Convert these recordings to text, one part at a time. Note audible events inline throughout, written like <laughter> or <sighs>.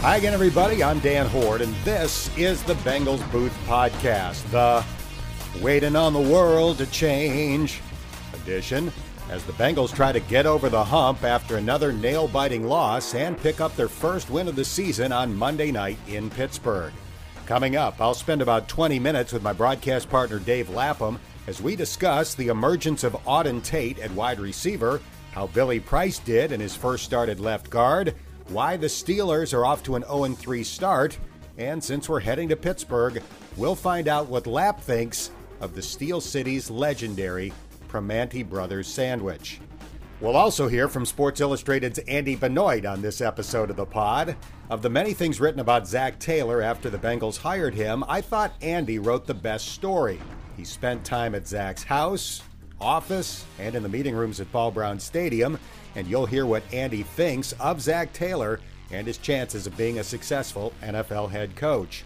Hi again, everybody. I'm Dan Hoard, and this is the Bengals Booth Podcast, the Waiting on the World to Change edition, as the Bengals try to get over the hump after another nail biting loss and pick up their first win of the season on Monday night in Pittsburgh. Coming up, I'll spend about 20 minutes with my broadcast partner Dave Lapham as we discuss the emergence of Auden Tate at wide receiver, how Billy Price did in his first start at left guard why the Steelers are off to an 0 3 start, and since we're heading to Pittsburgh, we'll find out what Lap thinks of the Steel City's legendary Primanti Brothers sandwich. We'll also hear from Sports Illustrated's Andy Benoit on this episode of the pod. Of the many things written about Zac Taylor after the Bengals hired him, I thought Andy wrote the best story. He spent time at Zac's house, office, and in the meeting rooms at Paul Brown Stadium, and you'll hear what Andy thinks of Zac Taylor and his chances of being a successful NFL head coach.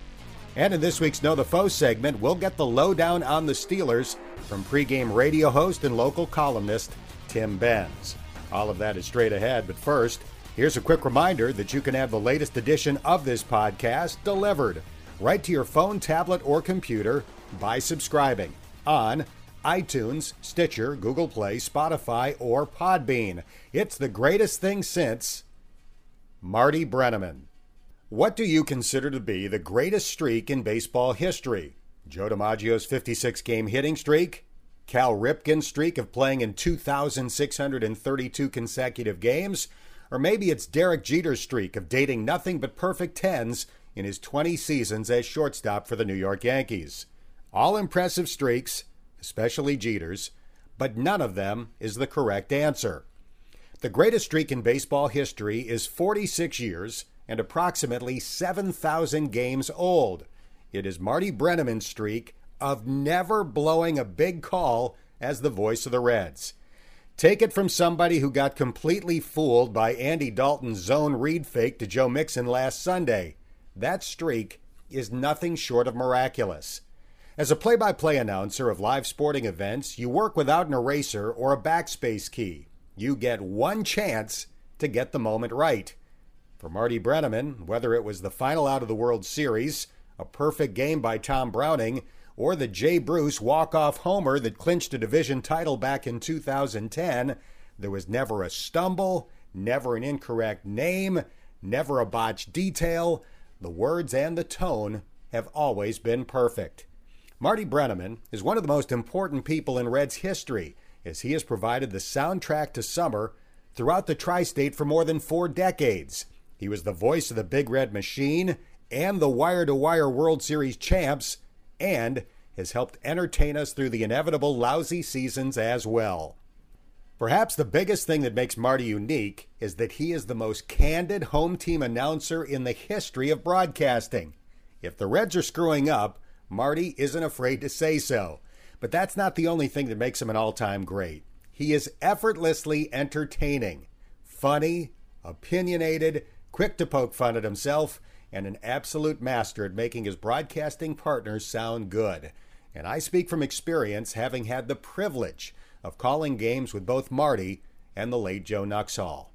And in this week's Know the Foe segment, we'll get the lowdown on the Steelers from pregame radio host and local columnist Tim Benz. All of that is straight ahead, but first, here's a quick reminder that you can have the latest edition of this podcast delivered right to your phone, tablet, or computer by subscribing on iTunes, Stitcher, Google Play, Spotify, or Podbean. It's the greatest thing since Marty Brennaman. What do you consider to be the greatest streak in baseball history? Joe DiMaggio's 56 game hitting streak? Cal Ripken's streak of playing in 2,632 consecutive games? Or maybe it's Derek Jeter's streak of dating nothing but perfect tens in his 20 seasons as shortstop for the New York Yankees. All impressive streaks especially Jeter's, but none of them is the correct answer. The greatest streak in baseball history is 46 years and approximately 7,000 games old. It is Marty Brennaman's streak of never blowing a big call as the voice of the Reds. Take it from somebody who got completely fooled by Andy Dalton's zone read fake to Joe Mixon last Sunday. That streak is nothing short of miraculous. As a play by play announcer of live sporting events, you work without an eraser or a backspace key. You get one chance to get the moment right. For Marty Brennaman, whether it was the final out of the World Series, a perfect game by Tom Browning, or the Jay Bruce walk off homer that clinched a division title back in 2010, there was never a stumble, never an incorrect name, never a botched detail. The words and the tone have always been perfect. Marty Brennaman is one of the most important people in Reds history, as he has provided the soundtrack to summer throughout the tri state for more than four decades. He was the voice of the Big Red Machine and the Wire to Wire World Series champs, and has helped entertain us through the inevitable lousy seasons as well. Perhaps the biggest thing that makes Marty unique is that he is the most candid home team announcer in the history of broadcasting. If the Reds are screwing up, Marty isn't afraid to say so. But that's not the only thing that makes him an all time great. He is effortlessly entertaining, funny, opinionated, quick to poke fun at himself, and an absolute master at making his broadcasting partners sound good. And I speak from experience, having had the privilege of calling games with both Marty and the late Joe Nuxhall.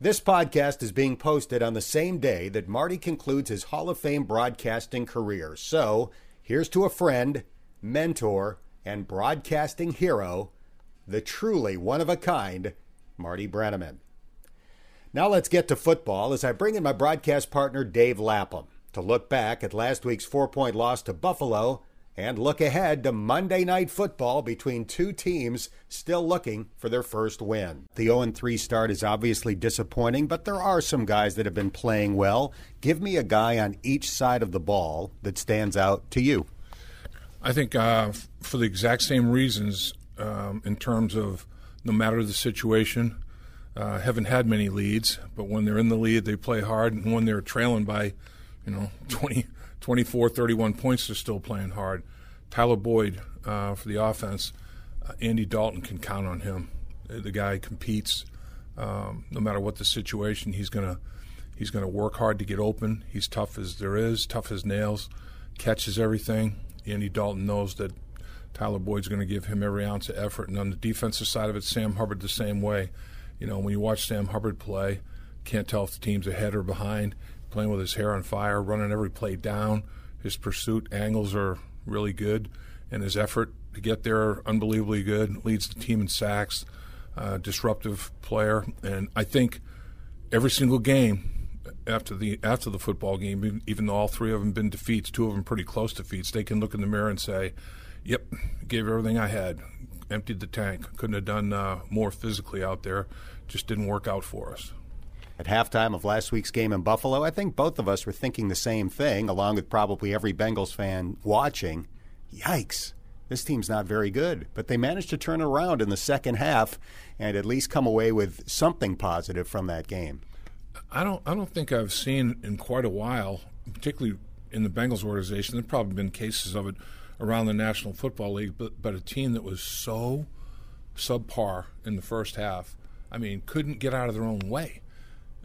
This podcast is being posted on the same day that Marty concludes his Hall of Fame broadcasting career. So, Here's to a friend, mentor, and broadcasting hero, the truly one of a kind, Marty Brennaman. Now let's get to football as I bring in my broadcast partner, Dave Lapham, to look back at last week's four point loss to Buffalo and look ahead to Monday Night Football between two teams still looking for their first win. The 0 3 start is obviously disappointing, but there are some guys that have been playing well. Give me a guy on each side of the ball that stands out to you. I think uh, for the exact same reasons, um, in terms of no matter the situation, uh, haven't had many leads, but when they're in the lead, they play hard, and when they're trailing by, you know, <laughs> 20, 24, 31 points, they're still playing hard. Tyler Boyd uh, for the offense, uh, Andy Dalton can count on him. The guy competes um, no matter what the situation. He's gonna he's gonna work hard to get open. He's tough as there is, tough as nails, catches everything. Andy Dalton knows that Tyler Boyd's going to give him every ounce of effort. And on the defensive side of it, Sam Hubbard the same way. You know, when you watch Sam Hubbard play, can't tell if the team's ahead or behind playing with his hair on fire, running every play down. His pursuit angles are really good, and his effort to get there unbelievably good. Leads the team in sacks, uh, disruptive player, and I think every single game after the after the football game, even though all three of them been defeats, two of them pretty close defeats, they can look in the mirror and say, "Yep, gave everything I had, emptied the tank. Couldn't have done uh, more physically out there. Just didn't work out for us." At halftime of last week's game in Buffalo, I think both of us were thinking the same thing, along with probably every Bengals fan watching. Yikes! This team's not very good, but they managed to turn around in the second half and at least come away with something positive from that game. I don't. I don't think I've seen in quite a while, particularly in the Bengals organization. There've probably been cases of it around the National Football League, but but a team that was so subpar in the first half. I mean, couldn't get out of their own way.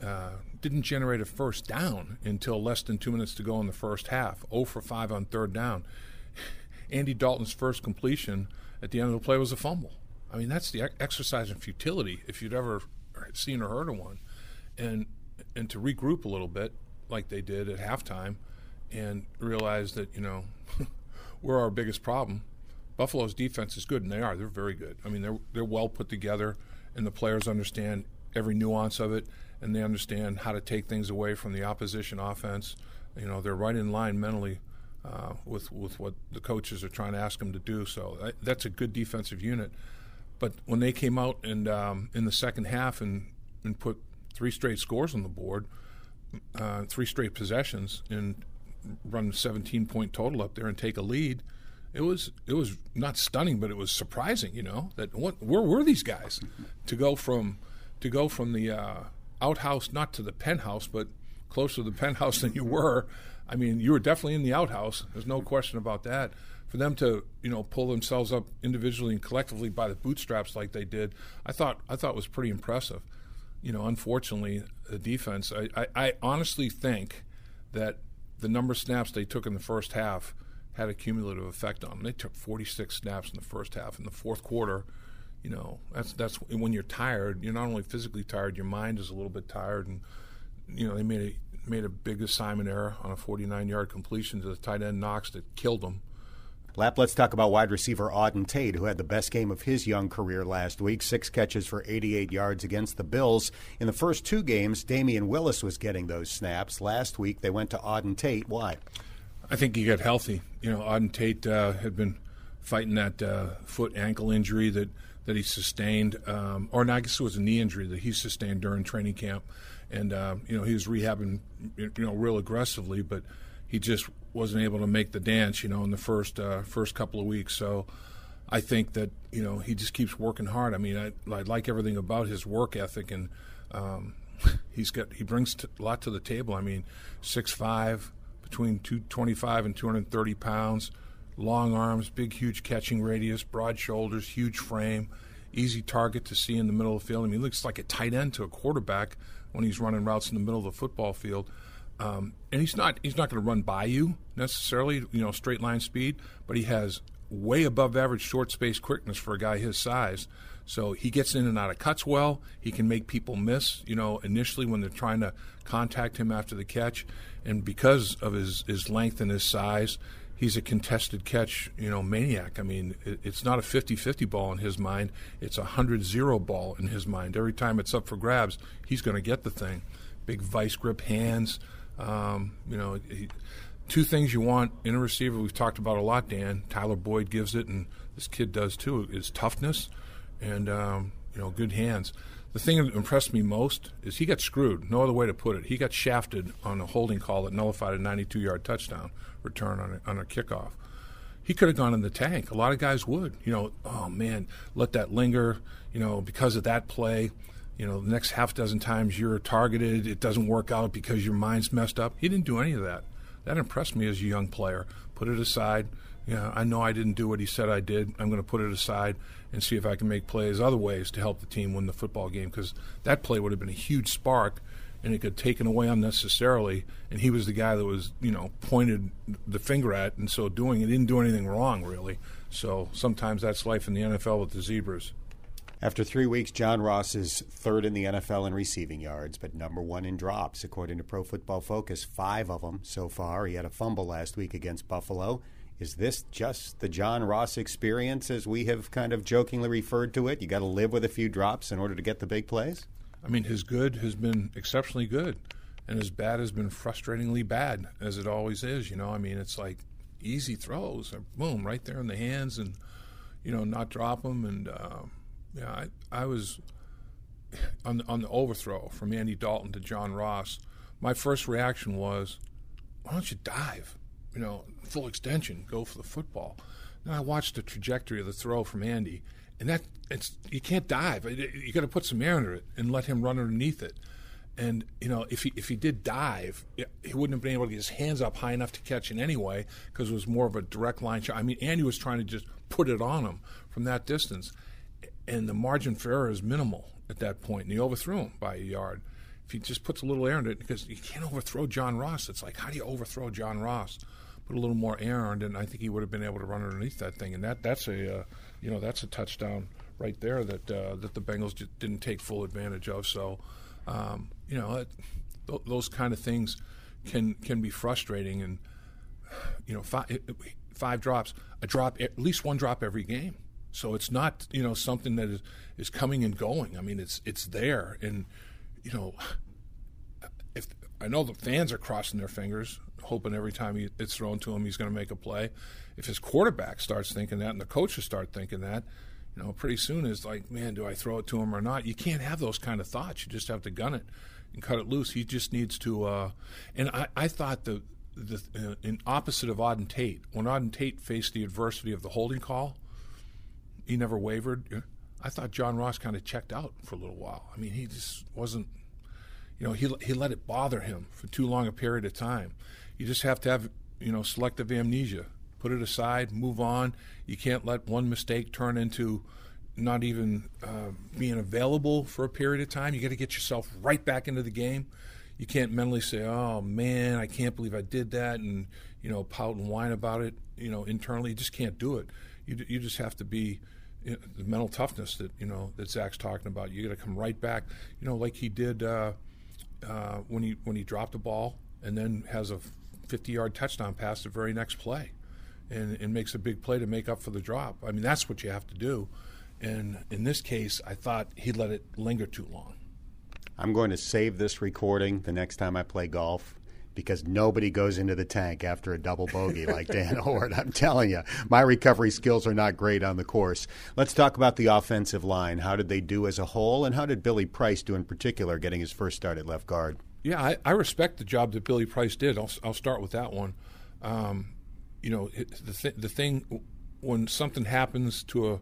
Uh, didn't generate a first down until less than two minutes to go in the first half. 0 for 5 on third down. <laughs> Andy Dalton's first completion at the end of the play was a fumble. I mean, that's the exercise in futility if you'd ever seen or heard of one. And and to regroup a little bit, like they did at halftime, and realize that you know <laughs> we're our biggest problem. Buffalo's defense is good, and they are. They're very good. I mean, they're they're well put together, and the players understand every nuance of it, and they understand how to take things away from the opposition offense. You know, they're right in line mentally uh, with with what the coaches are trying to ask them to do. So that, that's a good defensive unit. But when they came out and um, in the second half and and put three straight scores on the board, uh, three straight possessions, and run 17 point total up there and take a lead. It was it was not stunning, but it was surprising. You know that what where were these guys to go from to go from the uh, outhouse not to the penthouse, but closer to the <laughs> penthouse than you were. I mean, you were definitely in the outhouse. There's no question about that. For them to you know pull themselves up individually and collectively by the bootstraps like they did, I thought I thought was pretty impressive you know, unfortunately, the defense, I, I, I, honestly think that the number of snaps they took in the first half had a cumulative effect on them. They took 46 snaps in the first half. In the fourth quarter, you know, that's that's when you're tired. You're not only physically tired, your mind is a little bit tired, and you know they made a made a big assignment error on a 49 yard completion to the tight end Knox that killed them. Lap, let's talk about wide receiver Auden Tate, who had the best game of his young career last week. Six catches for 88 yards against the Bills. In the first two games, Damion Willis was getting those snaps. Last week, they went to Auden Tate. Why? I think he got healthy. You know, Auden Tate uh, had been fighting that uh, foot ankle injury that, that he sustained, um, or no, I guess it was a knee injury that he sustained during training camp. And, uh, you know, he was rehabbing, you know, real aggressively, but he just wasn't able to make the dance, you know, in the first uh, first couple of weeks. So I think that you know he just keeps working hard. I mean, I, I like everything about his work ethic, and um, he's got he brings a lot to the table. I mean, six five, between two twenty five and two hundred thirty pounds, long arms, big huge catching radius, broad shoulders, huge frame, easy target to see in the middle of the field. I mean, he looks like a tight end to a quarterback when he's running routes in the middle of the football field. Um, and he's not he's not going to run by you necessarily, you know, straight line speed, but he has way above average short space quickness for a guy his size. So he gets in and out of cuts well. He can make people miss, you know, initially when they're trying to contact him after the catch. And because of his, his length and his size, he's a contested catch, you know, maniac. I mean, it, it's not a 50-50 ball in his mind. It's a 100-0 ball in his mind. Every time it's up for grabs, he's going to get the thing. Big vice grip hands, um, you know, he, two things you want in a receiver we've talked about a lot, Dan. Tyler Boyd gives it, and this kid does too. Is toughness and um, you know good hands. The thing that impressed me most is he got screwed. No other way to put it. He got shafted on a holding call that nullified a 92-yard touchdown return on a, on a kickoff. He could have gone in the tank. A lot of guys would. You know, oh man, let that linger. You know, because of that play you know, the next half dozen times you're targeted, it doesn't work out because your mind's messed up. He didn't do any of that. That impressed me as a young player. Put it aside. You know, I know I didn't do what he said I did. I'm going to put it aside and see if I can make plays other ways to help the team win the football game because that play would have been a huge spark and it could taken away unnecessarily. And he was the guy that was, you know, pointed the finger at, and so doing it didn't do anything wrong really. So sometimes that's life in the NFL with the zebras. After three weeks, John Ross is third in the NFL in receiving yards, but number one in drops, according to Pro Football Focus. Five of them so far. He had a fumble last week against Buffalo. Is this just the John Ross experience, as we have kind of jokingly referred to it? You got to live with a few drops in order to get the big plays? I mean, his good has been exceptionally good, and his bad has been frustratingly bad, as it always is. You know, I mean, it's like easy throws, boom, right there in the hands, and you know, not drop them, and. Uh, yeah, I, I was <sighs> on the, on the overthrow from Andy Dalton to John Ross. My first reaction was, why don't you dive? You know, full extension, go for the football. Then I watched the trajectory of the throw from Andy, and that it's you can't dive. You got to put some air under it and let him run underneath it. And you know, if he if he did dive, he wouldn't have been able to get his hands up high enough to catch it anyway, because it was more of a direct line shot. I mean, Andy was trying to just put it on him from that distance, and the margin for error is minimal at that point. point, and he overthrew him by a yard. If he just puts a little air in it, because you can't overthrow John Ross. It's like, how do you overthrow John Ross? Put a little more air on it, and I think he would have been able to run underneath that thing. And that that's a, uh, you know, that's a touchdown right there that uh, that the Bengals didn't take full advantage of. So, um, you know, it, th- those kind of things can can be frustrating, and you know, five, five drops, a drop, at least one drop every game. So it's not you know something that is, is coming and going. I mean, it's it's there, and you know, I know the fans are crossing their fingers, hoping every time he, it's thrown to him he's going to make a play. If his quarterback starts thinking that, and the coaches start thinking that, you know, pretty soon it's like, man, do I throw it to him or not? You can't have those kind of thoughts. You just have to gun it and cut it loose. He just needs to. Uh, and I, I thought the the uh, in opposite of Auden Tate, when Auden Tate faced the adversity of the holding call, he never wavered. I thought John Ross kind of checked out for a little while. I mean, he just wasn't, you know, he he let it bother him for too long a period of time. You just have to have, you know, selective amnesia. Put it aside, move on. You can't let one mistake turn into not even uh, being available for a period of time. You got to get yourself right back into the game. You can't mentally say, "Oh man, I can't believe I did that," and you know, pout and whine about it. You know, internally, you just can't do it. You you just have to be the mental toughness that you know that Zac's talking about. You got to come right back, you know, like he did uh, uh, when he when he dropped a ball and then has a 50-yard touchdown pass the very next play, and, and makes a big play to make up for the drop. I mean, that's what you have to do. And in this case, I thought he let it linger too long. I'm going to save this recording the next time I play golf because nobody goes into the tank after a double bogey like Dan <laughs> Hoard. I'm telling you, my recovery skills are not great on the course. Let's talk about the offensive line. How did they do as a whole, and how did Billy Price do in particular, getting his first start at left guard? Yeah, I, I respect the job that Billy Price did. I'll, I'll start with that one. Um, you know, the th- the thing when something happens to a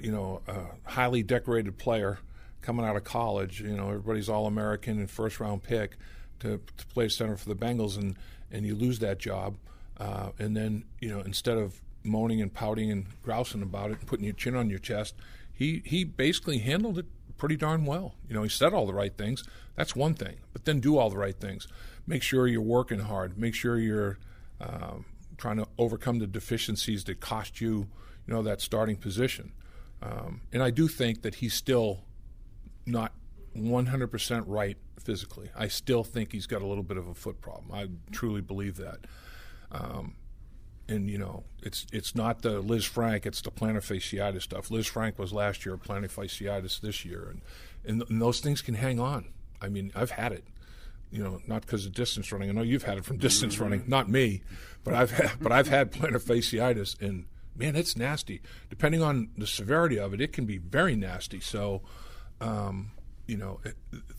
you know a highly decorated player coming out of college, you know, everybody's all American and first round pick to, to play center for the Bengals, and and you lose that job, uh, and then you know instead of moaning and pouting and grousing about it and putting your chin on your chest, he he basically handled it pretty darn well. You know, he said all the right things. That's one thing, but then do all the right things. Make sure you're working hard. Make sure you're um, trying to overcome the deficiencies that cost you, you know, that starting position. Um, and I do think that he's still not 100% right physically. I still think he's got a little bit of a foot problem. I truly believe that. Um, and you know, it's it's not the Lisfranc, it's the plantar fasciitis stuff. Lisfranc was last year, plantar fasciitis this year, and, and, and those things can hang on. I mean, I've had it. You know, not because of distance running. I know you've had it from distance running, not me, but I've had, but I've had plantar fasciitis, and man, it's nasty. Depending on the severity of it, it can be very nasty. So, um, you know,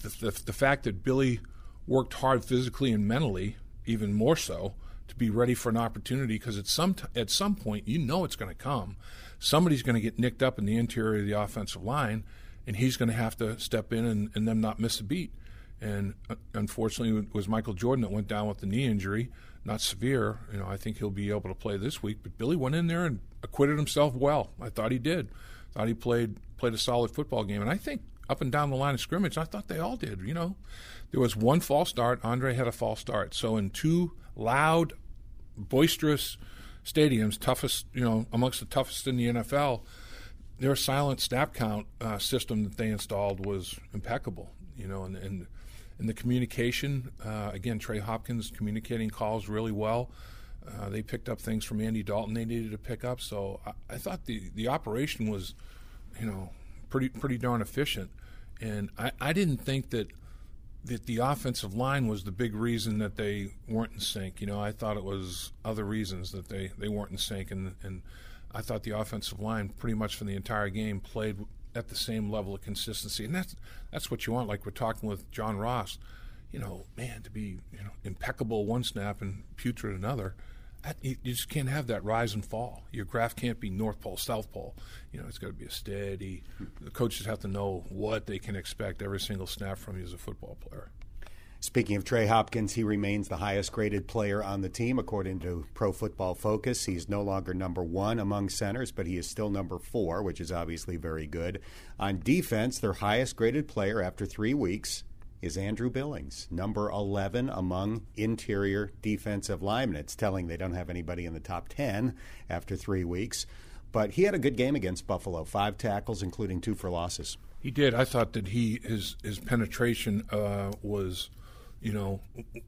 the, the, the fact that Billy worked hard physically and mentally, even more so, to be ready for an opportunity because at some t- at some point you know it's going to come. Somebody's going to get nicked up in the interior of the offensive line, and he's going to have to step in and, and them not miss a beat. And uh, unfortunately, it was Michael Jordan that went down with the knee injury, not severe. You know, I think he'll be able to play this week. But Billy went in there and acquitted himself well. I thought he did. Thought he played played a solid football game, and I think up and down the line of scrimmage. I thought they all did. You know, there was one false start. Andre had a false start. So in two loud, boisterous stadiums, toughest, you know, amongst the toughest in the NFL, their silent snap count uh, system that they installed was impeccable. You know, and and, and the communication uh, again, Trey Hopkins communicating calls really well. Uh, they picked up things from Andy Dalton they needed to pick up. So I, I, thought the, the operation was, you know, pretty pretty darn efficient. And I, I didn't think that that the offensive line was the big reason that they weren't in sync. You know, I thought it was other reasons that they, they weren't in sync, and and I thought the offensive line pretty much for the entire game played at the same level of consistency, and that's that's what you want. Like we're talking with John Ross, you know, man, to be you know impeccable one snap and putrid another you just can't have that rise and fall. Your graph can't be North Pole, South Pole. You know, it's got to be a steady. The coaches have to know what they can expect every single snap from you as a football player. Speaking of Trey Hopkins, he remains the highest graded player on the team according to Pro Football Focus. He's no longer number one among centers, but he is still number four, which is obviously very good. On defense, their highest graded player after three weeks is Andrew Billings, number 11 among interior defensive linemen. It's telling they don't have anybody in the top 10 after three weeks. But he had a good game against Buffalo, five tackles, including two for losses. He did. I thought that he his his penetration uh, was, you know,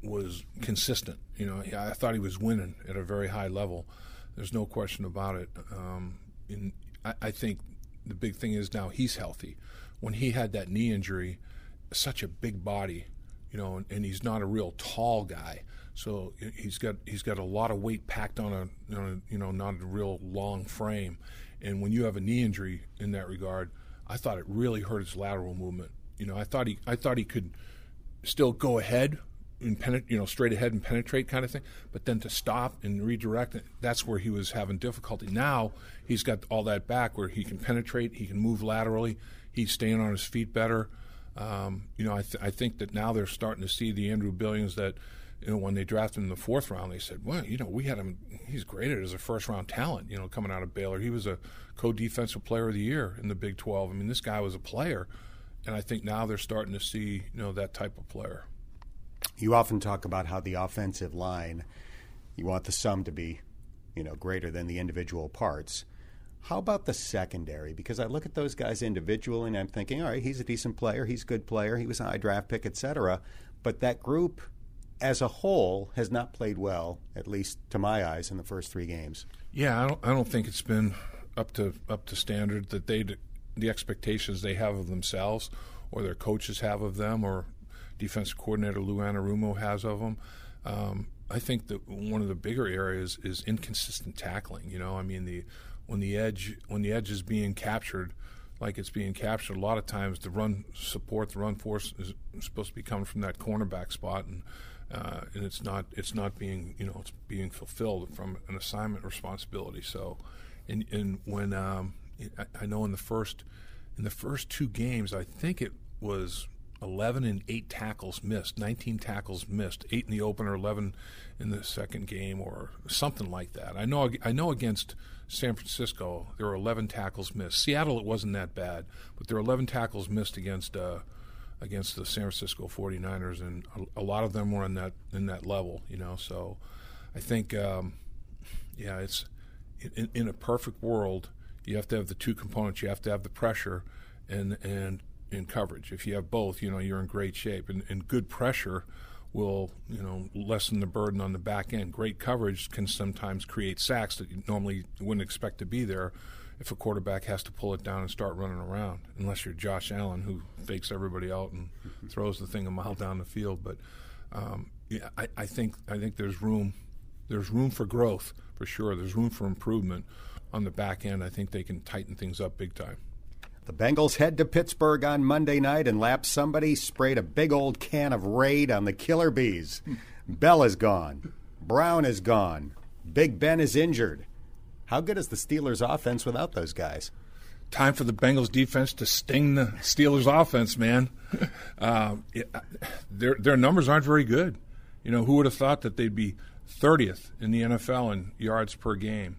was consistent. You know, I thought he was winning at a very high level. There's no question about it. Um, in, I, I think the big thing is now he's healthy. When he had that knee injury, such a big body, you know, and, and, he's not a real tall guy. So he's got he's got a lot of weight packed on a, on a you know not a real long frame, and when you have a knee injury in that regard, I thought it really hurt his lateral movement. You know, I thought he I thought he could still go ahead and penetrate, you know, straight ahead and penetrate kind of thing, but then to stop and redirect, that's where he was having difficulty. Now he's got all that back where he can penetrate, he can move laterally, he's staying on his feet better. Um, you know, I, th- I think that now they're starting to see the Andrew Billings that, you know, when they drafted him in the fourth round, they said, well, you know, we had him, he's graded as a first round talent, you know, coming out of Baylor. He was a co defensive player of the year in the Big 12. I mean, this guy was a player. And I think now they're starting to see, you know, that type of player. You often talk about how the offensive line, you want the sum to be, you know, greater than the individual parts. How about the secondary? Because I look at those guys individually and I'm thinking, all right, he's a decent player, he's a good player, he was a high draft pick, etc. But that group as a whole has not played well, at least to my eyes, in the first three games. Yeah, I don't, I don't think it's been up to up to standard that they the expectations they have of themselves, or their coaches have of them, or defensive coordinator Lou Anarumo has of them. Um, I think that one of the bigger areas is inconsistent tackling. You know, I mean the when the edge when the edge is being captured like it's being captured a lot of times the run support the run force is supposed to be coming from that cornerback spot and uh, and it's not it's not being you know it's being fulfilled from an assignment responsibility. So and and when um, I, I know in the first in the first two games I think it was 11 and 8 tackles missed, 19 tackles missed, 8 in the opener, 11 in the second game or something like that. I know I know against San Francisco, there were 11 tackles missed. Seattle, it wasn't that bad, but there were 11 tackles missed against uh, against the San Francisco 49ers, and a, a, lot of them were in that in that level, you know. So I think, um, yeah, it's in, in, a perfect world, you have to have the two components. You have to have the pressure and and in coverage. If you have both, you know, you're in great shape. And, and good pressure will you know lessen the burden on the back end. Great coverage can sometimes create sacks that you normally wouldn't expect to be there if a quarterback has to pull it down and start running around, unless you're Josh Allen who fakes everybody out and throws the thing a mile down the field. But um, yeah, I, I think I think there's room there's room for growth for sure. There's room for improvement on the back end. I think they can tighten things up big time. The Bengals head to Pittsburgh on Monday night and lap somebody sprayed a big old can of Raid on the Killer Bees. <laughs> Bell is gone. Brown is gone. Big Ben is injured. How good is the Steelers' offense without those guys? Time for the Bengals defense to sting the Steelers' offense, man. <laughs> Uh, it, their their numbers aren't very good. You know, who would have thought that they'd be 30th in the NFL in yards per game,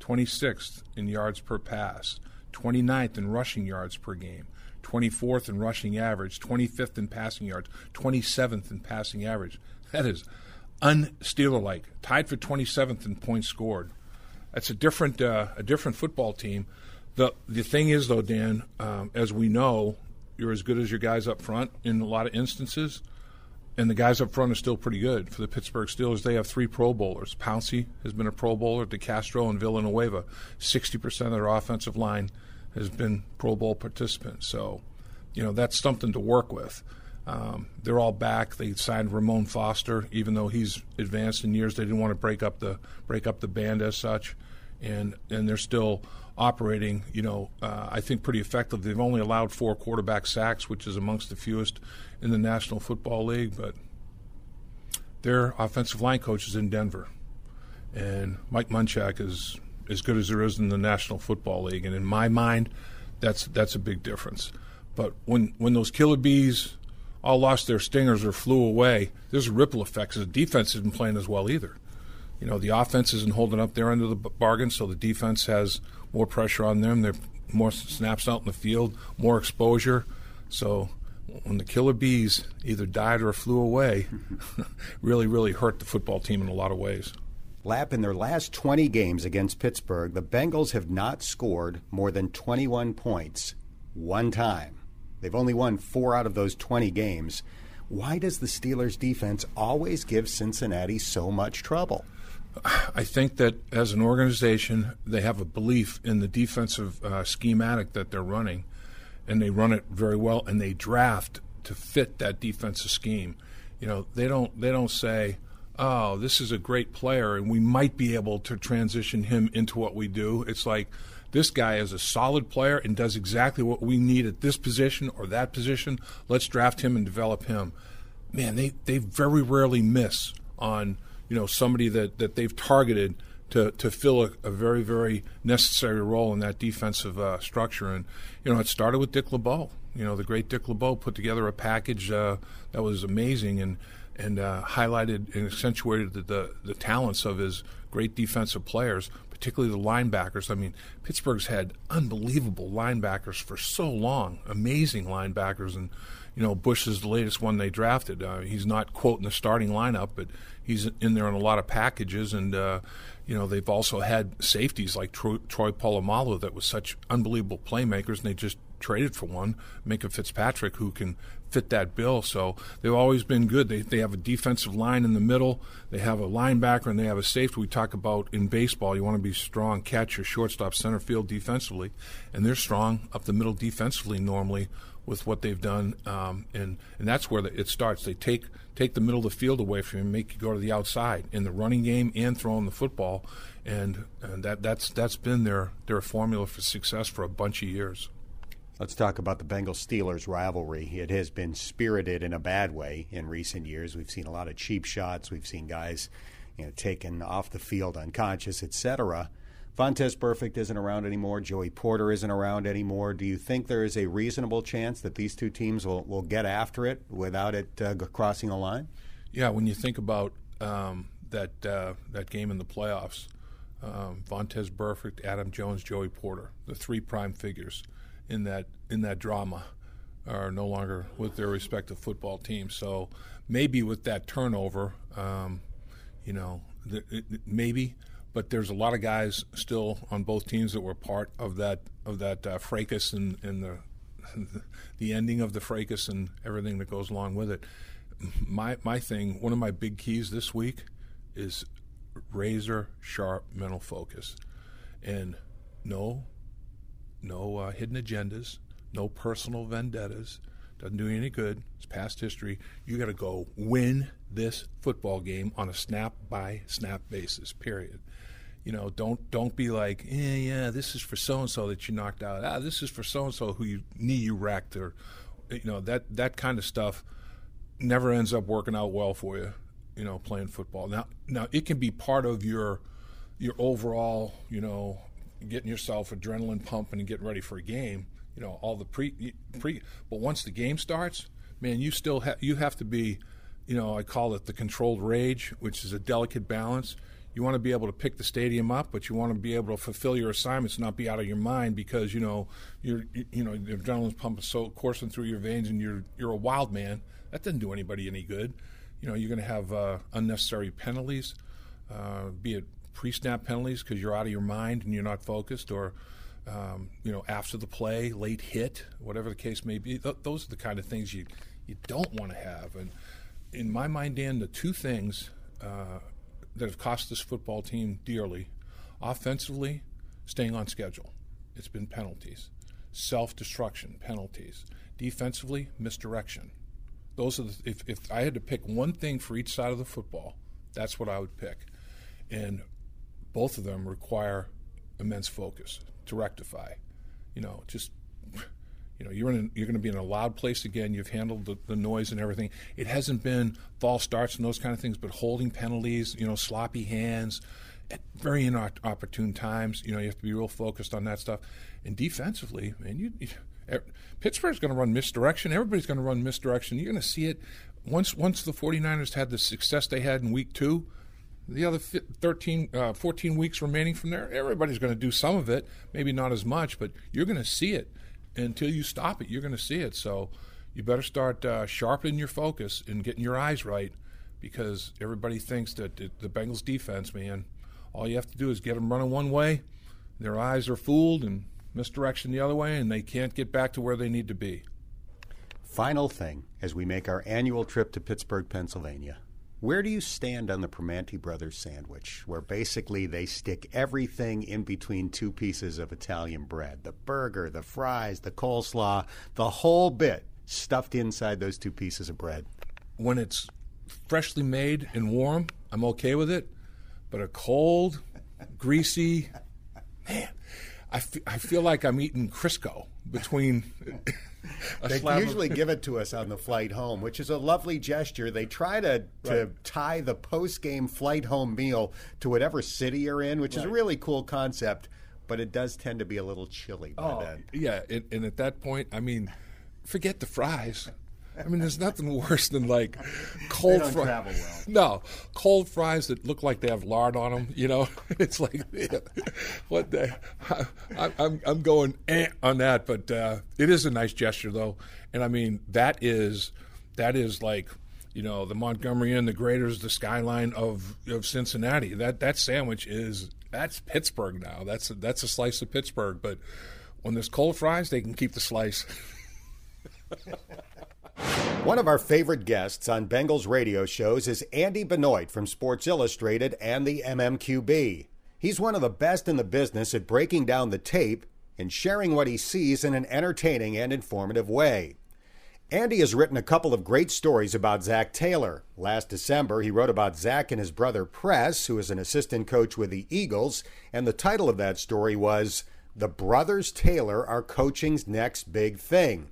26th in yards per pass, 29th in rushing yards per game, 24th in rushing average, 25th in passing yards, 27th in passing average. That is unsteeler like. Tied for 27th in points scored. That's a different uh, a different football team. The the thing is though, Dan, um, as we know, you're as good as your guys up front in a lot of instances, and the guys up front are still pretty good. For the Pittsburgh Steelers, they have three Pro Bowlers. Pouncey has been a Pro Bowler. DeCastro and Villanueva, sixty percent of their offensive line has been Pro Bowl participants. So, you know that's something to work with. Um, they're all back. They signed Ramon Foster, even though he's advanced in years. They didn't want to break up the break up the band as such, and and they're still operating. You know, uh, I think pretty effective. They've only allowed four quarterback sacks, which is amongst the fewest in the National Football League. But their offensive line coach is in Denver, and Mike Munchak is as good as there is in the National Football League. And in my mind, that's that's a big difference. But when when those killer bees all lost their stingers or flew away, there's ripple effect because the defense isn't playing as well either. You know, the offense isn't holding up their end of the bargain, so the defense has more pressure on them. They're more snaps out in the field, more exposure. So when the killer bees either died or flew away, <laughs> really, really hurt the football team in a lot of ways. Lap, in their last 20 games against Pittsburgh, the Bengals have not scored more than 21 points one time. They've only won four out of those 20 games. Why does the Steelers' defense always give Cincinnati so much trouble? I think that as an organization, they have a belief in the defensive uh, schematic that they're running, and they run it very well, and they draft to fit that defensive scheme. You know, they don't they don't say, "Oh, this is a great player, and we might be able to transition him into what we do." It's like this guy is a solid player and does exactly what we need at this position or that position. Let's draft him and develop him. Man, they, they very rarely miss on you know somebody that, that they've targeted to, to fill a, a very very necessary role in that defensive uh, structure. And you know it started with Dick LeBeau. You know the great Dick LeBeau put together a package uh, that was amazing and and uh, highlighted and accentuated the, the, the talents of his great defensive players particularly the linebackers. I mean, Pittsburgh's had unbelievable linebackers for so long, amazing linebackers, and you know Bush is the latest one they drafted. Uh, he's not quote in the starting lineup, but he's in there in a lot of packages, and uh, you know they've also had safeties like Troy, Troy Polamalu that was such unbelievable playmakers, and they just traded for one, Minkah Fitzpatrick, who can fit that bill. So they've always been good. They, they have a defensive line in the middle. They have a linebacker and they have a safety. We talk about in baseball, you want to be strong catcher, shortstop, center field defensively, and they're strong up the middle defensively normally with what they've done. Um, and and that's where the, it starts. They take take the middle of the field away from you and make you go to the outside in the running game and throwing the football. And, and that that's that's been their their formula for success for a bunch of years. Let's talk about the Bengals Steelers rivalry. It has been spirited in a bad way in recent years. We've seen a lot of cheap shots. We've seen guys, you know, taken off the field unconscious, etc. Vontaze Burfict isn't around anymore. Joey Porter isn't around anymore. Do you think there is a reasonable chance that these two teams will, will get after it without it uh, crossing the line? Yeah, when you think about um, that uh, that game in the playoffs, um, Vontaze Burfict, Adam Jones, Joey Porter, the three prime figures in that in that drama are no longer with their respective football teams. So maybe with that turnover, um, you know, it, maybe, but there's a lot of guys still on both teams that were part of that of that uh, fracas and, and the <laughs> the ending of the fracas and everything that goes along with it. My my thing, one of my big keys this week is razor sharp mental focus, and no no uh, hidden agendas, no personal vendettas. Doesn't do you any good. It's past history. You got to go win this football game on a snap by snap basis. Period. You know, don't don't be like, yeah, yeah, this is for so and so that you knocked out. Ah, this is for so and so who you knee you wrecked, or you know that that kind of stuff never ends up working out well for you. You know, playing football. Now, now it can be part of your your overall, you know, getting yourself adrenaline pumping and getting ready for a game. You know, all the pre pre. But once the game starts, man, you still have you have to be, you know, I call it the controlled rage, which is a delicate balance. You want to be able to pick the stadium up, but you want to be able to fulfill your assignments, not be out of your mind because you know you're you know the adrenaline's pumping so coursing through your veins, and you're you're a wild man. That doesn't do anybody any good. You know, you're going to have uh, unnecessary penalties, uh, be it pre-snap penalties because you're out of your mind and you're not focused, or um, you know, after the play, late hit, whatever the case may be. Th- those are the kind of things you you don't want to have. And in my mind, Dan, the two things uh, that have cost this football team dearly, offensively, staying on schedule. It's been penalties, self destruction penalties. Defensively, misdirection. Those are the, if if I had to pick one thing for each side of the football, that's what I would pick. And both of them require immense focus to rectify. You know, just you know, you're in you're going to be in a loud place again. You've handled the, the noise and everything. It hasn't been false starts and those kind of things, but holding penalties, you know, sloppy hands at very inopportune times. You know, you have to be real focused on that stuff. And defensively, man, you, you er, Pittsburgh's going to run misdirection. Everybody's going to run misdirection. You're going to see it once once the 49ers had the success they had in week two the other 13, uh, 14 weeks remaining from there, everybody's going to do some of it, maybe not as much, but you're going to see it. Until you stop it, you're going to see it. So you better start uh, sharpening your focus and getting your eyes right because everybody thinks that the Bengals defense, man, all you have to do is get them running one way, their eyes are fooled and misdirection the other way, and they can't get back to where they need to be. Final thing as we make our annual trip to Pittsburgh, Pennsylvania. Where do you stand on the Primanti Brothers sandwich, where basically they stick everything in between two pieces of Italian bread the burger, the fries, the coleslaw, the whole bit stuffed inside those two pieces of bread? When it's freshly made and warm, I'm okay with it. But a cold, greasy, man, I, f- I feel like I'm eating Crisco between. <laughs> <laughs> they usually give it to us on the flight home, which is a lovely gesture. They try to, to tie the post game flight home meal to whatever city you're in, which right. is a really cool concept, but it does tend to be a little chilly by oh, then. Yeah, and, and at that point, I mean, forget the fries. I mean, there's nothing worse than like cold fries. Well. No, cold fries that look like they have lard on them. You know, <laughs> it's like <laughs> what the. I, am I'm, I'm going eh on that, but uh, it is a nice gesture though, and I mean that is that is like you know the Montgomery Inn, the Graeter's, the skyline of of Cincinnati. That that sandwich is that's Pittsburgh now. That's a, that's a slice of Pittsburgh, but when there's cold fries, they can keep the slice. <laughs> One of our favorite guests on Bengals radio shows is Andy Benoit from Sports Illustrated and the MMQB. He's one of the best in the business at breaking down the tape and sharing what he sees in an entertaining and informative way. Andy has written a couple of great stories about Zac Taylor. Last December, he wrote about Zac and his brother Press, who is an assistant coach with the Eagles, and the title of that story was The Brothers Taylor Are Coaching's Next Big Thing.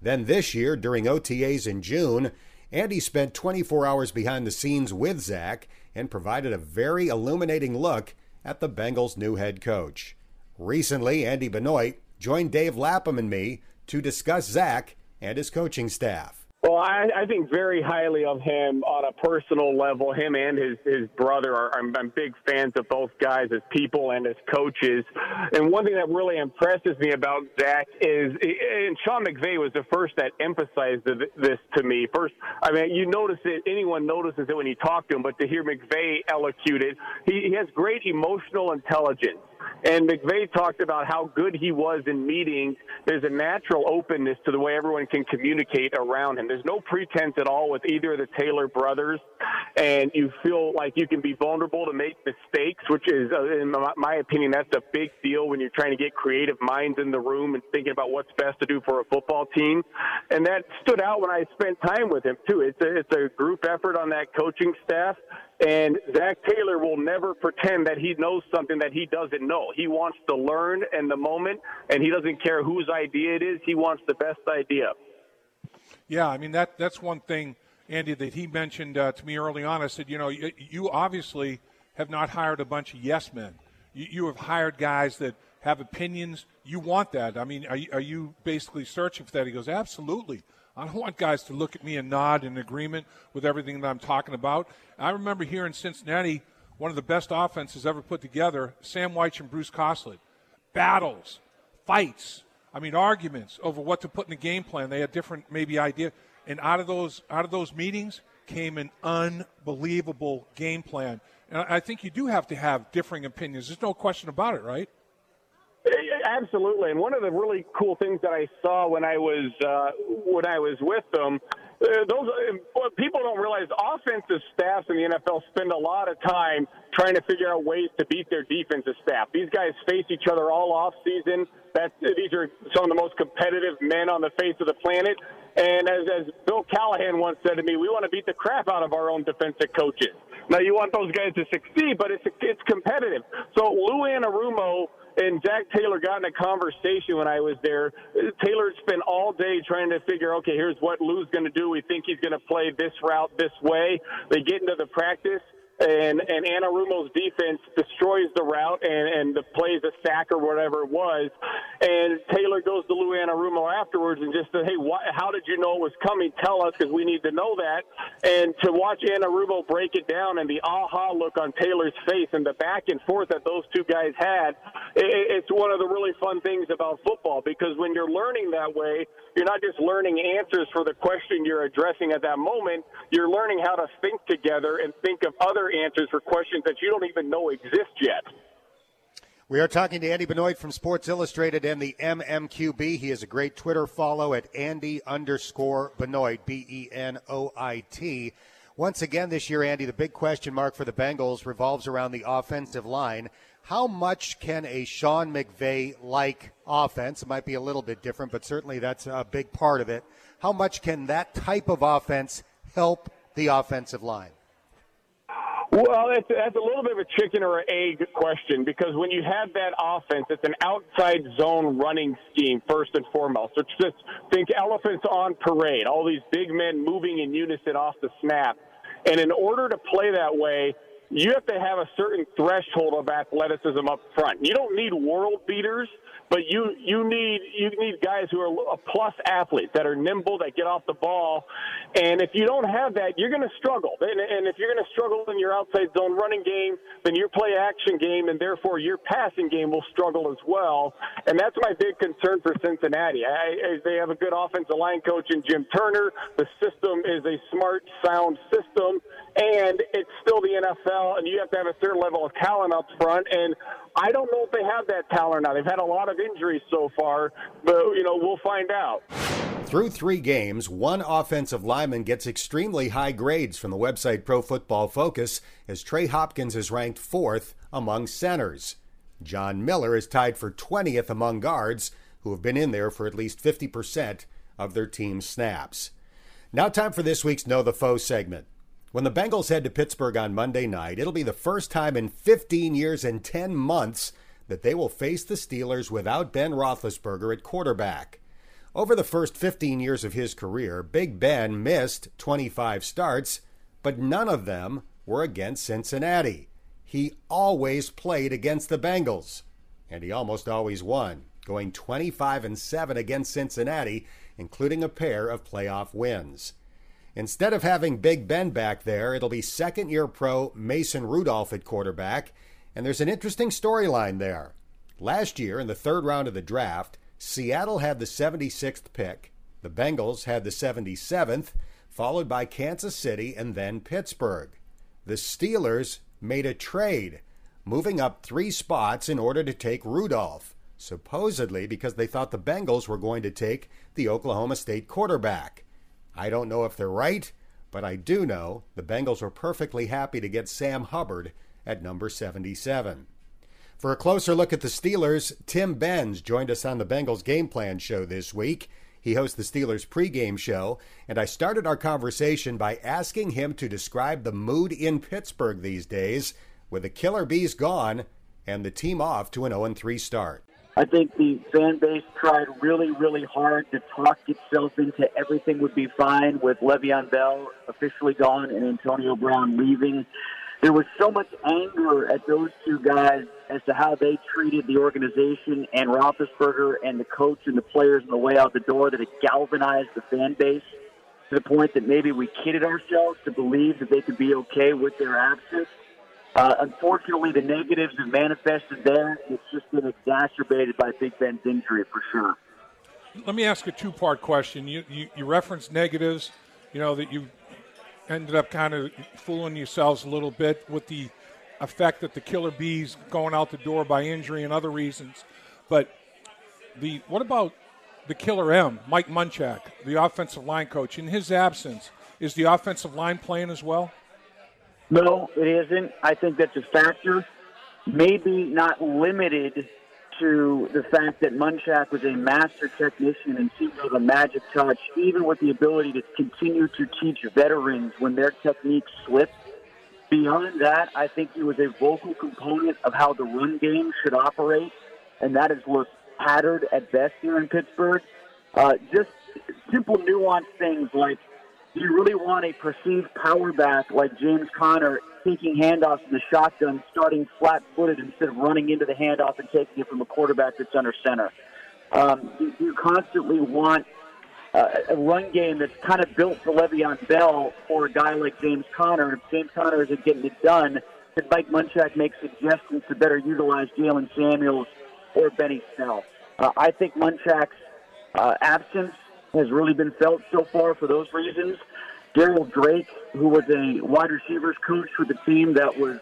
Then this year, during OTAs in June, Andy spent 24 hours behind the scenes with Zac and provided a very illuminating look at the Bengals' new head coach. Recently, Andy Benoit joined Dave Lapham and me to discuss Zac and his coaching staff. Well, I, I think very highly of him on a personal level. Him and his his brother are I'm, I'm big fans of both guys as people and as coaches. And one thing that really impresses me about Zac is, and Sean McVay was the first that emphasized this to me. First, I mean, you notice it. Anyone notices it when you talk to him, but to hear McVay elocute it, he, he has great emotional intelligence. And McVay talked about how good he was in meetings. There's a natural openness to the way everyone can communicate around him. There's no pretense at all with either of the Taylor brothers, and you feel like you can be vulnerable to make mistakes, which is, uh, in my opinion, that's a big deal when you're trying to get creative minds in the room and thinking about what's best to do for a football team. And that stood out when I spent time with him too. It's a, it's a group effort on that coaching staff. And Zac Taylor will never pretend that he knows something that he doesn't know. He wants to learn in the moment, and he doesn't care whose idea it is. He wants the best idea. Yeah, I mean that that's one thing, Andy, that he mentioned uh, to me early on. I said, you know, you, you, obviously have not hired a bunch of yes men. You, you, have hired guys that have opinions. You want that. I mean, are are you basically searching for that? He goes, absolutely. I don't want guys to look at me and nod in agreement with everything that I'm talking about. I remember here in Cincinnati, one of the best offenses ever put together, Sam Wyche and Bruce Coslet. Battles, fights, I mean arguments over what to put in the game plan. They had different maybe idea. And out of those out of those meetings came an unbelievable game plan. And I think you do have to have differing opinions. There's no question about it, right? Absolutely. And one of the really cool things that I saw when I was uh, when I was with them, uh, those uh, people don't realize offensive staffs in the NFL spend a lot of time trying to figure out ways to beat their defensive staff. These guys face each other all off season. That's these are some of the most competitive men on the face of the planet. And as, as Bill Callahan once said to me, we want to beat the crap out of our own defensive coaches. Now you want those guys to succeed, but it's it's competitive. So Lou Anarumo and Zac Taylor got in a conversation when I was there. Taylor spent all day trying to figure, okay, here's what Lou's going to do. We think he's going to play this route this way. They get into the practice and and Anarumo's defense destroys the route and and the plays a sack or whatever it was, and Taylor goes to Lou Anarumo afterwards and just said, hey, wh- how did you know it was coming? Tell us because we need to know that. And to watch Anarumo break it down and the aha look on Taylor's face and the back and forth that those two guys had, it, it's one of the really fun things about football because when you're learning that way, you're not just learning answers for the question you're addressing at that moment. You're learning how to think together and think of other answers for questions that you don't even know exist yet. We are talking to Andy Benoit from Sports Illustrated and the MMQB. He is a great Twitter follow at Andy underscore Benoit, B E N O I T. Once again this year, Andy, the big question mark for the Bengals revolves around the offensive line. How much can a Sean McVay like offense, it might be a little bit different, but certainly that's a big part of it. How much can that type of offense help the offensive line? Well, that's, that's a little bit of a chicken or an egg question because when you have that offense, it's an outside zone running scheme first and foremost. So just think elephants on parade, all these big men moving in unison off the snap. And in order to play that way, you have to have a certain threshold of athleticism up front. You don't need world beaters, but you you need you need guys who are plus athletes that are nimble, that get off the ball, and if you don't have that, you're going to struggle. And, and if you're going to struggle in your outside zone running game, then your play action game and therefore your passing game will struggle as well. And that's my big concern for Cincinnati. I, I, they have a good offensive line coach in Jim Turner. The system is a smart, sound system, and it's still the NFL, and you have to have a certain level of talent up front. And I don't know if they have that talent now. They've had a lot of injuries so far, but you know we'll find out. Through three games, one offensive lineman gets extremely high grades from the website Pro Football Focus, as Trey Hopkins is ranked fourth among centers. John Miller is tied for 20th among guards, who have been in there for at least 50% of their team's snaps. Now, time for this week's Know the Foe segment. When the Bengals head to Pittsburgh on Monday night, it'll be the first time in 15 years and 10 months that they will face the Steelers without Ben Roethlisberger at quarterback. Over the first 15 years of his career, Big Ben missed 25 starts, but none of them were against Cincinnati. He always played against the Bengals, and he almost always won, going 25 and 7 against Cincinnati, including a pair of playoff wins. Instead of having Big Ben back there, it'll be second year pro Mason Rudolph at quarterback, and there's an interesting storyline there. Last year, in the third round of the draft, Seattle had the 76th pick, the Bengals had the 77th, followed by Kansas City and then Pittsburgh. The Steelers made a trade, moving up three spots in order to take Rudolph, supposedly because they thought the Bengals were going to take the Oklahoma State quarterback. I don't know if they're right, but I do know the Bengals were perfectly happy to get Sam Hubbard at number 77. For a closer look at the Steelers, Tim Benz joined us on the Bengals Game Plan show this week. He hosts the Steelers pregame show, and I started our conversation by asking him to describe the mood in Pittsburgh these days with the Killer Bees gone and the team off to an 0 3 start. I think the fan base tried really, really hard to talk itself into everything would be fine with Le'Veon Bell officially gone and Antonio Brown leaving. There was so much anger at those two guys as to how they treated the organization and Roethlisberger and the coach and the players on the way out the door that it galvanized the fan base to the point that maybe we kidded ourselves to believe that they could be okay with their absence. Uh, unfortunately, the negatives have manifested there. It's just been exacerbated by Big Ben's injury for sure. Let me ask a two part question. You, you, you referenced negatives, you know, that you ended up kind of fooling yourselves a little bit with the effect that the killer bees going out the door by injury and other reasons. But the what about the killer M, Mike Munchak, the offensive line coach? In his absence, is the offensive line playing as well? No, it isn't. I think that's a factor. Maybe not limited to the fact that Munchak was a master technician and seemed to have a magic touch, even with the ability to continue to teach veterans when their techniques slip. Beyond that, I think he was a vocal component of how the run game should operate, and that has looked at best here in Pittsburgh. Uh, just simple nuanced things like do you really want a perceived power back like James Conner taking handoffs in the shotgun, starting flat footed instead of running into the handoff and taking it from a quarterback that's under center? Um, you, you constantly want uh, a run game that's kind of built for Le'Veon Bell for a guy like James Conner. If James Conner isn't getting it done, then Mike Munchak makes suggestions to better utilize Jaylen Samuels or Benny Snell. Uh, I think Munchak's uh, absence has really been felt so far for those reasons. Darryl Drake, who was a wide receivers coach for the team that was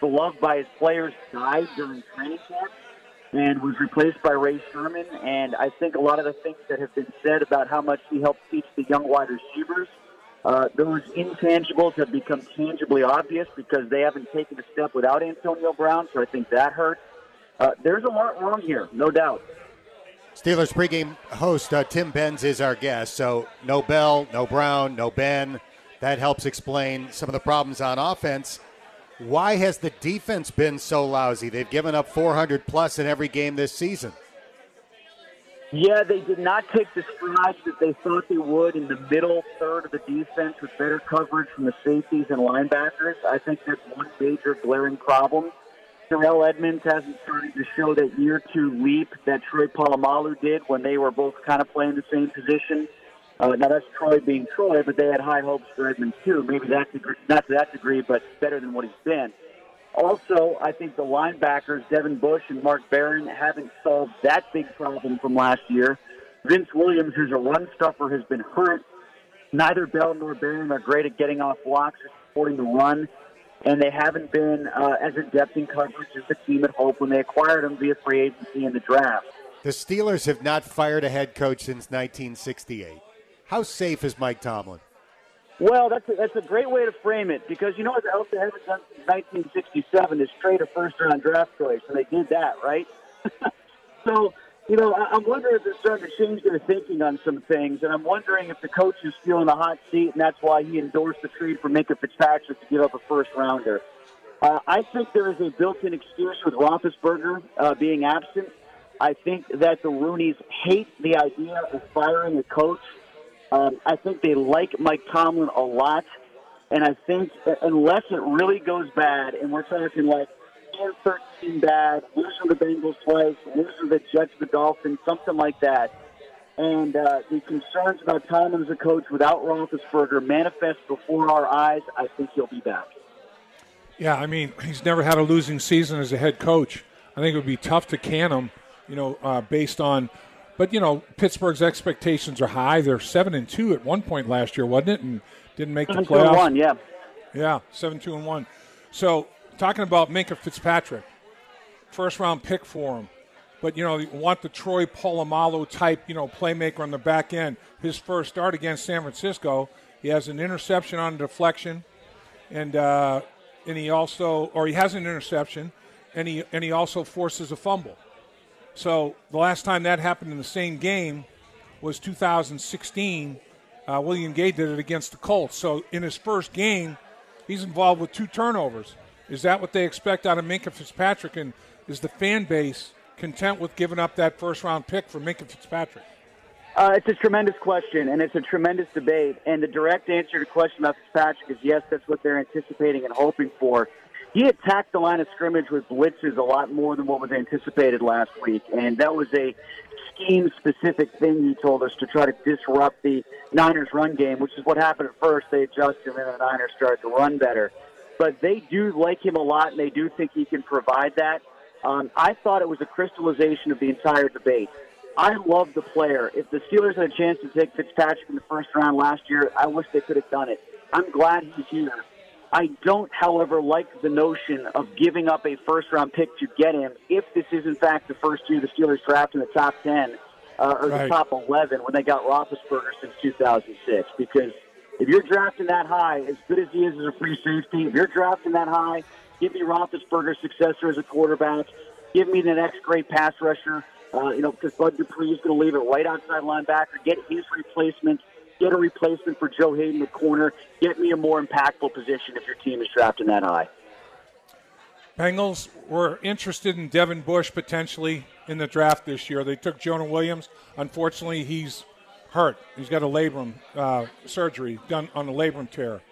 beloved by his players, died during training camp and was replaced by Ray Sherman. And I think a lot of the things that have been said about how much he helped teach the young wide receivers, uh, those intangibles have become tangibly obvious because they haven't taken a step without Antonio Brown. So I think that hurt. Uh, there's a lot wrong here, no doubt. Steelers pregame host uh, Tim Benz is our guest. So no Bell, no Brown, no Ben. That helps explain some of the problems on offense. Why has the defense been so lousy? They've given up 400 plus in every game this season. Yeah, they did not take the strides that they thought they would in the middle third of the defense with better coverage from the safeties and linebackers. I think that's one major glaring problem. Terrell Edmunds hasn't started to show that year two leap that Troy Polamalu did when they were both kind of playing the same position. Uh, now that's Troy being Troy, but they had high hopes for Edmunds too. Maybe that degree, not to that degree, but better than what he's been. Also, I think the linebackers Devin Bush and Mark Barron haven't solved that big problem from last year. Vince Williams, who's a run stuffer, has been hurt. Neither Bell nor Barron are great at getting off blocks or supporting the run and they haven't been uh, as adept in coverage as the team at hoped when they acquired him via free agency in the draft. The Steelers have not fired a head coach since 1968. How safe is Mike Tomlin? Well, that's a, that's a great way to frame it because you know what else they haven't done since 1967 is trade a first round draft choice, and they did that, right? <laughs> so you know, I'm wondering if they're starting to change their thinking on some things, and I'm wondering if the coach is feeling a hot seat, and that's why he endorsed the trade for Minkah Fitzpatrick to give up a first rounder. Uh, I think there is a built-in excuse with Roethlisberger uh, being absent. I think that the Rooneys hate the idea of firing a coach. Um, I think they like Mike Tomlin a lot, and I think unless it really goes bad, and we're talking like 13 bad, losing the Bengals twice, losing the Jets, the Dolphins, something like that. And uh, the concerns about Tomlin as a coach without Roethlisberger manifest before our eyes. I think he'll be back. Yeah, I mean, he's never had a losing season as a head coach. I think it would be tough to can him, you know, uh, based on. But you know, Pittsburgh's expectations are high. They're seven and two at one point last year, wasn't it? And didn't make the playoffs. One, yeah. Yeah, seven two and one. So talking about Minkah Fitzpatrick, first round pick for him. But, you know, you want the Troy Polamalu type, you know, playmaker on the back end. His first start against San Francisco, he has an interception on a deflection, and uh, and he also, or he has an interception, and he and he also forces a fumble. So the last time that happened in the same game was 2016. Uh, William Gay did it against the Colts. So in his first game, he's involved with two turnovers. Is that what they expect out of Minkah Fitzpatrick? And is the fan base content with giving up that first round pick for Minkah Fitzpatrick? Uh, it's a tremendous question, and it's a tremendous debate. And the direct answer to the question about Fitzpatrick is yes, that's what they're anticipating and hoping for. He attacked the line of scrimmage with blitzes a lot more than what was anticipated last week, and that was a scheme-specific thing he told us to try to disrupt the Niners' run game, which is what happened at first. They adjusted, and then the Niners started to run better but they do like him a lot, and they do think he can provide that. Um, I thought it was a crystallization of the entire debate. I love the player. If the Steelers had a chance to take Fitzpatrick in the first round last year, I wish they could have done it. I'm glad he's here. I don't, however, like the notion of giving up a first round pick to get him if this is, in fact, the first year the Steelers draft in the top 10 uh, or right. the top 11 when they got Roethlisberger since 2006. Because if you're drafting that high, as good as he is as a free safety, if you're drafting that high, give me Roethlisberger's successor as a quarterback. Give me the next great pass rusher. Uh, you know, because Bud Dupree is going to leave it right outside linebacker. Get his replacement get a replacement for Joe Haden the corner, get me a more impactful position if your team is drafting that high. Bengals were interested in Devin Bush potentially in the draft this year. They took Jonah Williams. Unfortunately, he's hurt. He's got a labrum uh, surgery done on a labrum tear.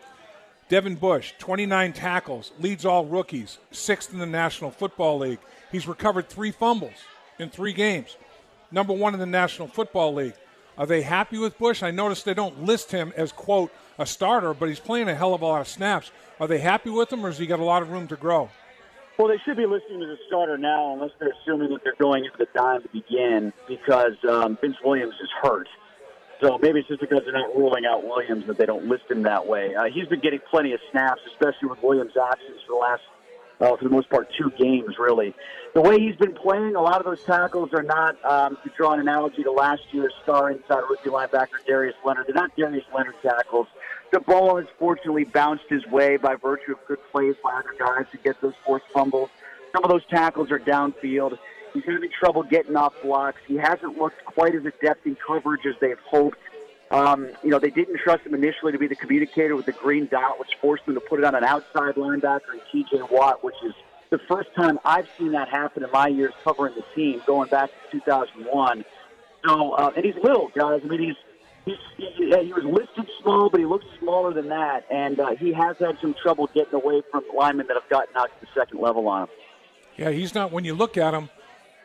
Devin Bush, 29 tackles, leads all rookies, sixth in the National Football League. He's recovered three fumbles in three games. Number one in the National Football League. Are they happy with Bush? I noticed they don't list him as, quote, a starter, but he's playing a hell of a lot of snaps. Are they happy with him, or has he got a lot of room to grow? Well, they should be listing him as a starter now, unless they're assuming that they're going into the dime to begin because um, Vince Williams is hurt. So maybe it's just because they're not ruling out Williams that they don't list him that way. Uh, he's been getting plenty of snaps, especially with Williams' absence for the last uh, for the most part, two games, really. The way he's been playing, a lot of those tackles are not, um, to draw an analogy to last year's star inside rookie linebacker Darius Leonard, they're not Darius Leonard tackles. The ball has fortunately bounced his way by virtue of good plays by other guys to get those forced fumbles. Some of those tackles are downfield. He's having trouble getting off blocks. He hasn't looked quite as adept in coverage as they've hoped. Um, you know, they didn't trust him initially to be the communicator with the green dot, which forced them to put it on an outside linebacker and T.J. Watt, which is the first time I've seen that happen in my years covering the team, going back to 2001. So, uh, and he's little, guys. I mean, he's He's, he, he was listed small, but he looks smaller than that, and uh, he has had some trouble getting away from linemen that have gotten out to the second level on him. Yeah, he's not. When you look at him,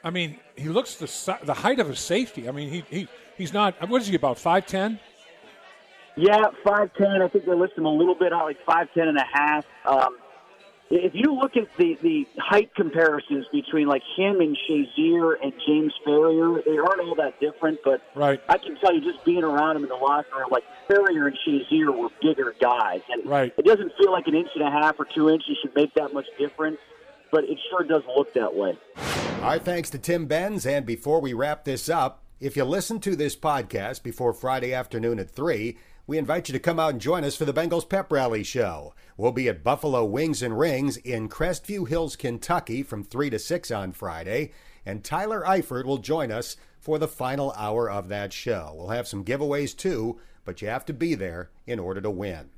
I mean, he looks the the height of a safety. I mean, he, he He's not. What is he about? Five ten. Yeah, five ten. I think they list him a little bit out, like five ten and a half. Um, if you look at the the height comparisons between like him and Shazier and James Farrior, they aren't all that different. But right. I can tell you, just being around him in the locker room, like Farrior and Shazier were bigger guys, and right. it doesn't feel like an inch and a half or two inches should make that much difference. But it sure does look that way. Our thanks to Tim Benz. And before we wrap this up, if you listen to this podcast before Friday afternoon at 3, we invite you to come out and join us for the Bengals Pep Rally Show. We'll be at Buffalo Wings and Rings in Crestview Hills, Kentucky from 3 to 6 on Friday, and Tyler Eifert will join us for the final hour of that show. We'll have some giveaways too, but you have to be there in order to win.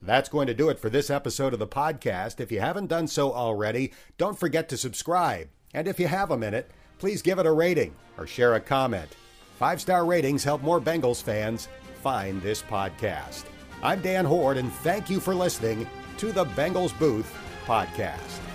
That's going to do it for this episode of the podcast. If you haven't done so already, don't forget to subscribe. And if you have a minute, please give it a rating or share a comment. Five star ratings help more Bengals fans find this podcast. I'm Dan Hoard, and thank you for listening to the Bengals Booth podcast.